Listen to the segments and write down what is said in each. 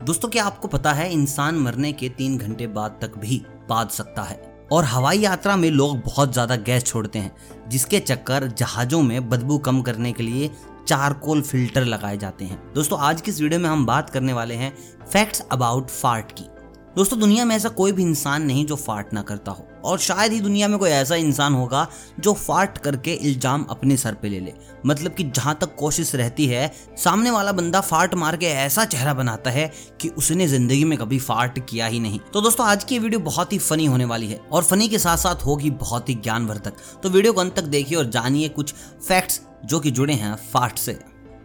दोस्तों, क्या आपको पता है इंसान मरने के तीन घंटे बाद तक भी बाध सकता है? और हवाई यात्रा में लोग बहुत ज़्यादा गैस छोड़ते हैं, जिसके चक्कर जहाजों में बदबू कम करने के लिए चारकोल फ़िल्टर लगाए जाते हैं। दोस्तों, आज की इस वीडियो में हम बात करने वाले हैं फैक्ट्स अबाउट फार्ट की। दोस्तों, दुनिया में ऐसा कोई भी इंसान नहीं जो फाट ना करता हो। और शायद ही दुनिया में कोई ऐसा इंसान होगा जो फाट करके इल्ज़ाम अपने सर पे ले ले। मतलब कि जहाँ तक कोशिश रहती है, सामने वाला बंदा फाट मार के ऐसा चेहरा बनाता है कि उसने ज़िंदगी में कभी फाट किया ही नहीं। तो दोस्तों, आज की वीडियो बहुत ही फनी होने वाली है और फनी के साथ साथ होगी बहुत ही ज्ञानवर्धक। तो वीडियो को अंत तक देखिए और जानिए कुछ फैक्ट्स जो कि जुड़े हैं फाट से।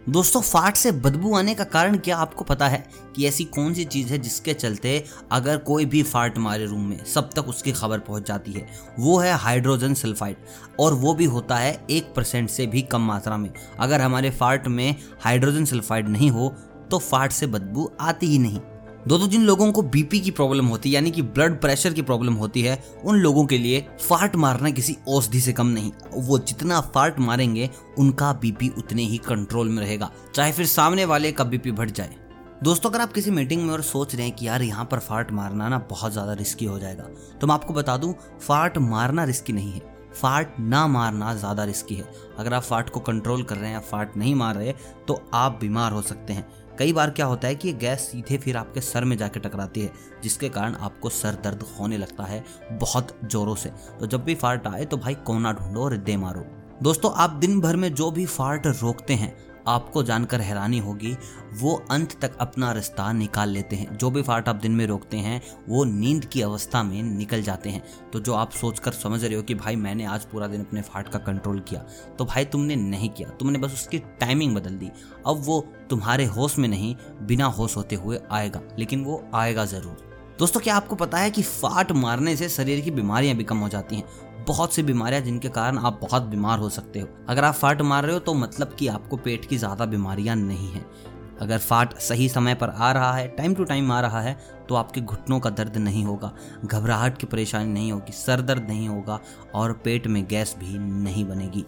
दोस्तों, फाट से बदबू आने का कारण क्या आपको पता है कि ऐसी कौन सी चीज़ है जिसके चलते अगर कोई भी फाट मारे रूम में सब तक उसकी खबर पहुँच जाती है? वो है हाइड्रोजन सल्फाइड, और वो भी होता है एक परसेंट से भी कम मात्रा में। अगर हमारे फाट में हाइड्रोजन सल्फाइड नहीं हो तो फाट से बदबू आती ही नहीं। दोस्तों जिन लोगों को बीपी की प्रॉब्लम होती है, यानी कि ब्लड प्रेशर की प्रॉब्लम होती है, उन लोगों के लिए फाट मारना किसी औषधि से कम नहीं। वो जितना फाट मारेंगे, उनका बीपी उतने ही कंट्रोल में रहेगा, चाहे फिर सामने वाले का बीपी बढ़ जाए। दोस्तों, अगर आप किसी मीटिंग में और सोच रहे हैं कि यार यहाँ पर फाट मारना ना बहुत ज़्यादा रिस्की हो जाएगा तो मैं आपको बता दूँ फाट मारना रिस्की नहीं है। फाट ना मारना ज़्यादा रिस्की है। अगर आप फाट को कंट्रोल कर रहे हैं या फाट नहीं मार रहे तो आप बीमार हो सकते हैं। कई बार क्या होता है कि ये गैस सीधे फिर आपके सर में जाके टकराती है, जिसके कारण आपको सर दर्द होने लगता है बहुत जोरों से। तो जब भी फार्ट आए तो भाई कोना ढूंढो और दे मारो। दोस्तों, आप दिन भर में जो भी फार्ट रोकते हैं आपको जानकर हैरानी होगी, वो अंत तक अपना रास्ता निकाल लेते हैं। जो भी फाट आप दिन में रोकते हैं, वो नींद की अवस्था में निकल जाते हैं। तो जो आप सोचकर समझ रहे हो कि भाई मैंने आज पूरा दिन अपने फाट का कंट्रोल किया तो भाई तुमने नहीं किया। तुमने बस उसकी टाइमिंग बदल दी। अब वो तुम्हारे होश में नहीं, बिना होश होते हुए आएगा। लेकिन वो आएगा ज़रूर। दोस्तों, क्या आपको पता है कि फाट मारने से शरीर की बीमारियाँ भी कम हो जाती हैं? बहुत सी बीमारियाँ जिनके कारण आप बहुत बीमार हो सकते हो। अगर आप फाट मार रहे हो तो मतलब कि आपको पेट की ज़्यादा बीमारियाँ नहीं है। अगर फाट सही समय पर आ रहा है, टाइम टू टाइम आ रहा है तो आपके घुटनों का दर्द नहीं होगा, घबराहट की परेशानी नहीं होगी, सर दर्द नहीं होगा और पेट में गैस भी नहीं बनेगी।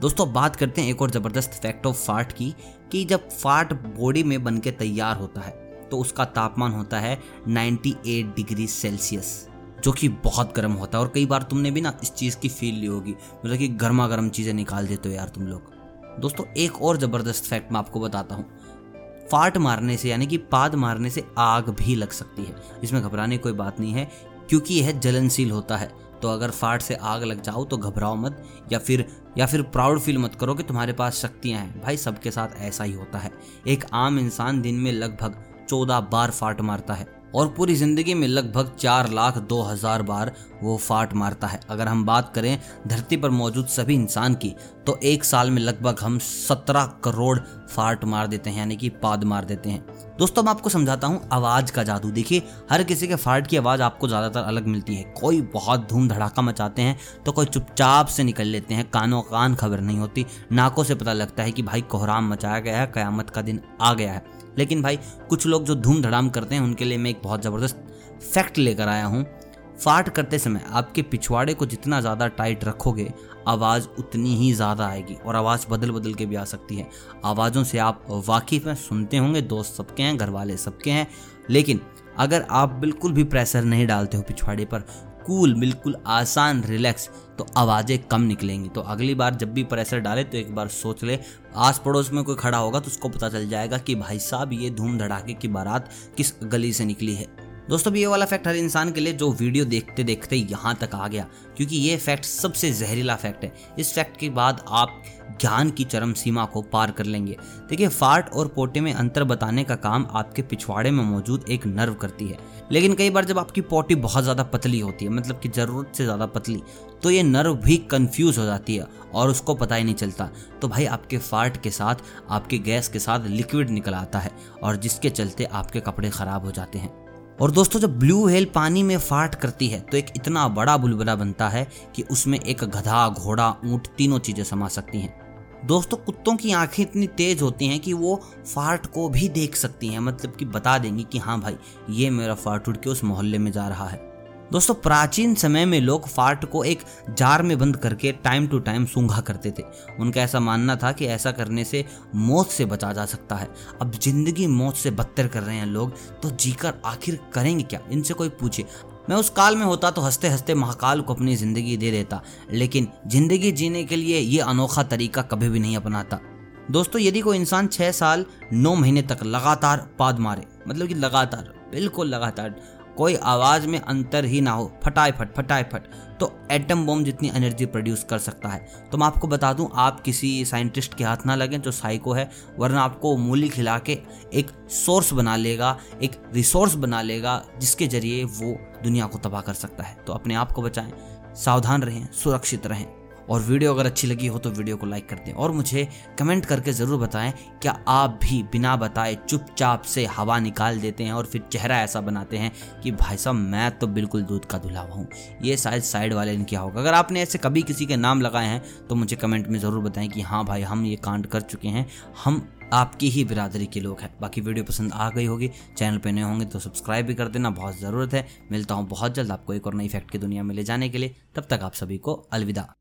दोस्तों, बात करते हैं एक और ज़बरदस्त फैक्ट ऑफ़ फाट की, कि जब फाट बॉडी में बन के तैयार होता है तो उसका तापमान होता है 98 डिग्री सेल्सियस। जो कि बहुत गर्म होता है। और कई बार तुमने भी ना इस चीज़ की फील ली होगी। मतलब कि गर्मा गर्म चीज़ें निकाल देते हो यार तुम लोग। दोस्तों, एक और ज़बरदस्त फैक्ट मैं आपको बताता हूँ। फाट मारने से, यानी कि पाद मारने से आग भी लग सकती है। इसमें घबराने कोई बात नहीं है, क्योंकि यह जलनशील होता है। तो अगर फाट से आग लग जाओ तो घबराओ मत। या फिर या फिर प्राउड फील मत करो कि तुम्हारे पास शक्तियाँ हैं। भाई, सबके साथ ऐसा ही होता है। एक आम इंसान दिन में लगभग चौदह बार फाट मारता है। और पूरी ज़िंदगी में लगभग चार लाख दो हज़ार बार वो फाट मारता है। अगर हम बात करें धरती पर मौजूद सभी इंसान की तो एक साल में लगभग हम सत्रह करोड़ फाट मार देते हैं, यानी कि पाद मार देते हैं। दोस्तों, मैं आपको समझाता हूँ, आवाज़ का जादू। देखिए, हर किसी के फार्ट की आवाज़ आपको ज़्यादातर अलग मिलती है। कोई बहुत धूम धड़ाका मचाते हैं तो कोई चुपचाप से निकल लेते हैं। कानों कान खबर नहीं होती। नाकों से पता लगता है कि भाई, कोहराम मचाया गया है, कयामत का दिन आ गया है। लेकिन भाई, कुछ लोग जो धूम धड़ाम करते हैं, उनके लिए मैं एक बहुत ज़बरदस्त फैक्ट लेकर आया हूँ। फाट करते समय आपके पिछवाड़े को जितना ज़्यादा टाइट रखोगे, आवाज़ उतनी ही ज़्यादा आएगी और आवाज़ बदल बदल के भी आ सकती है। आवाज़ों से आप वाकिफ़ हैं, सुनते होंगे, दोस्त सबके हैं घर वाले सबके हैं, लेकिन अगर आप बिल्कुल भी प्रेशर नहीं डालते हो पिछवाड़े पर, कूल, बिल्कुल आसान, रिलैक्स तो आवाज़ें कम निकलेंगी। तो अगली बार जब भी प्रेशर डाले तो एक बार सोच ले आस पड़ोस में कोई खड़ा होगा तो उसको पता चल जाएगा कि भाई साहब ये धूम धड़ाके की बारात किस गली से निकली है। दोस्तों भी ये वाला फैक्ट हर इंसान के लिए जो वीडियो देखते देखते यहाँ तक आ गया, क्योंकि ये फैक्ट सबसे जहरीला फैक्ट है। इस फैक्ट के बाद आप ज्ञान की चरम सीमा को पार कर लेंगे। देखिए फार्ट और पोटे में अंतर बताने का काम आपके पिछवाड़े में मौजूद एक नर्व करती है। लेकिन कई बार जब आपकी पोटी बहुत ज़्यादा पतली होती है मतलब कि ज़रूरत से ज़्यादा पतली तो ये नर्व भी कंफ्यूज हो जाती है और उसको पता ही नहीं चलता। तो भाई, आपके फाट के साथ, आपके गैस के साथ लिक्विड निकल आता है और जिसके चलते आपके कपड़े ख़राब हो जाते हैं। और दोस्तों, जब ब्लू हेल पानी में फाट करती है तो एक इतना बड़ा बुलबुला बनता है कि उसमें एक गधा, घोड़ा, ऊँट तीनों चीज़ें समा सकती हैं। दोस्तों, कुत्तों की आँखें इतनी तेज होती हैं कि वो फाट को भी देख सकती हैं मतलब कि बता देंगी कि हाँ भाई, ये मेरा फाट उड़ के उस मोहल्ले में जा रहा है। दोस्तों, प्राचीन समय में लोग फार्ट को एक जार में बंद करके टाइम टू टाइम सूंघा करते थे। उनका ऐसा मानना था कि ऐसा करने से मौत से बचा जा सकता है। अब ज़िंदगी मौत से बदतर कर रहे हैं लोग तो जीकर आखिर करेंगे क्या? इनसे कोई पूछे। मैं उस काल में होता तो हँसते हँसते महाकाल को अपनी ज़िंदगी दे देता, लेकिन ज़िंदगी जीने के लिए ये अनोखा तरीका कभी भी नहीं अपनाता। दोस्तों, यदि कोई इंसान छह साल, नौ महीने तक लगातार पाद मारे मतलब कि लगातार, बिल्कुल लगातार कोई आवाज़ में अंतर ही ना हो फटाए फट फटाए फट तो एटम बम जितनी एनर्जी प्रोड्यूस कर सकता है। तो मैं आपको बता दूँ, आप किसी साइंटिस्ट के हाथ ना लगें, जो साइको है, वरना आपको मूली खिला के एक सोर्स बना लेगा, एक रिसोर्स बना लेगा, जिसके ज़रिए वो दुनिया को तबाह कर सकता है। तो अपने आप को बचाएँ, सावधान रहें, सुरक्षित रहें। और वीडियो अगर अच्छी लगी हो तो वीडियो को लाइक कर दें। और मुझे कमेंट करके ज़रूर बताएँ, क्या आप भी बिना बताए चुपचाप से हवा निकाल देते हैं और फिर चेहरा ऐसा बनाते हैं कि भाई साहब, मैं तो बिल्कुल दूध का धुला हूँ। ये शायद साइड वाले ने क्या होगा। अगर आपने ऐसे कभी किसी के नाम लगाए हैं तो मुझे कमेंट में ज़रूर बताएँ कि हाँ भाई, हम ये कांड कर चुके हैं। हम आपकी ही बिरादरी के लोग हैं। बाकी वीडियो पसंद आ गई होगी, चैनल पे नए होंगे तो सब्सक्राइब भी कर देना, बहुत ज़रूरत है। मिलता हूँ बहुत जल्द आपको एक और नई फैक्ट की दुनिया में ले जाने के लिए। तब तक आप सभी को अलविदा।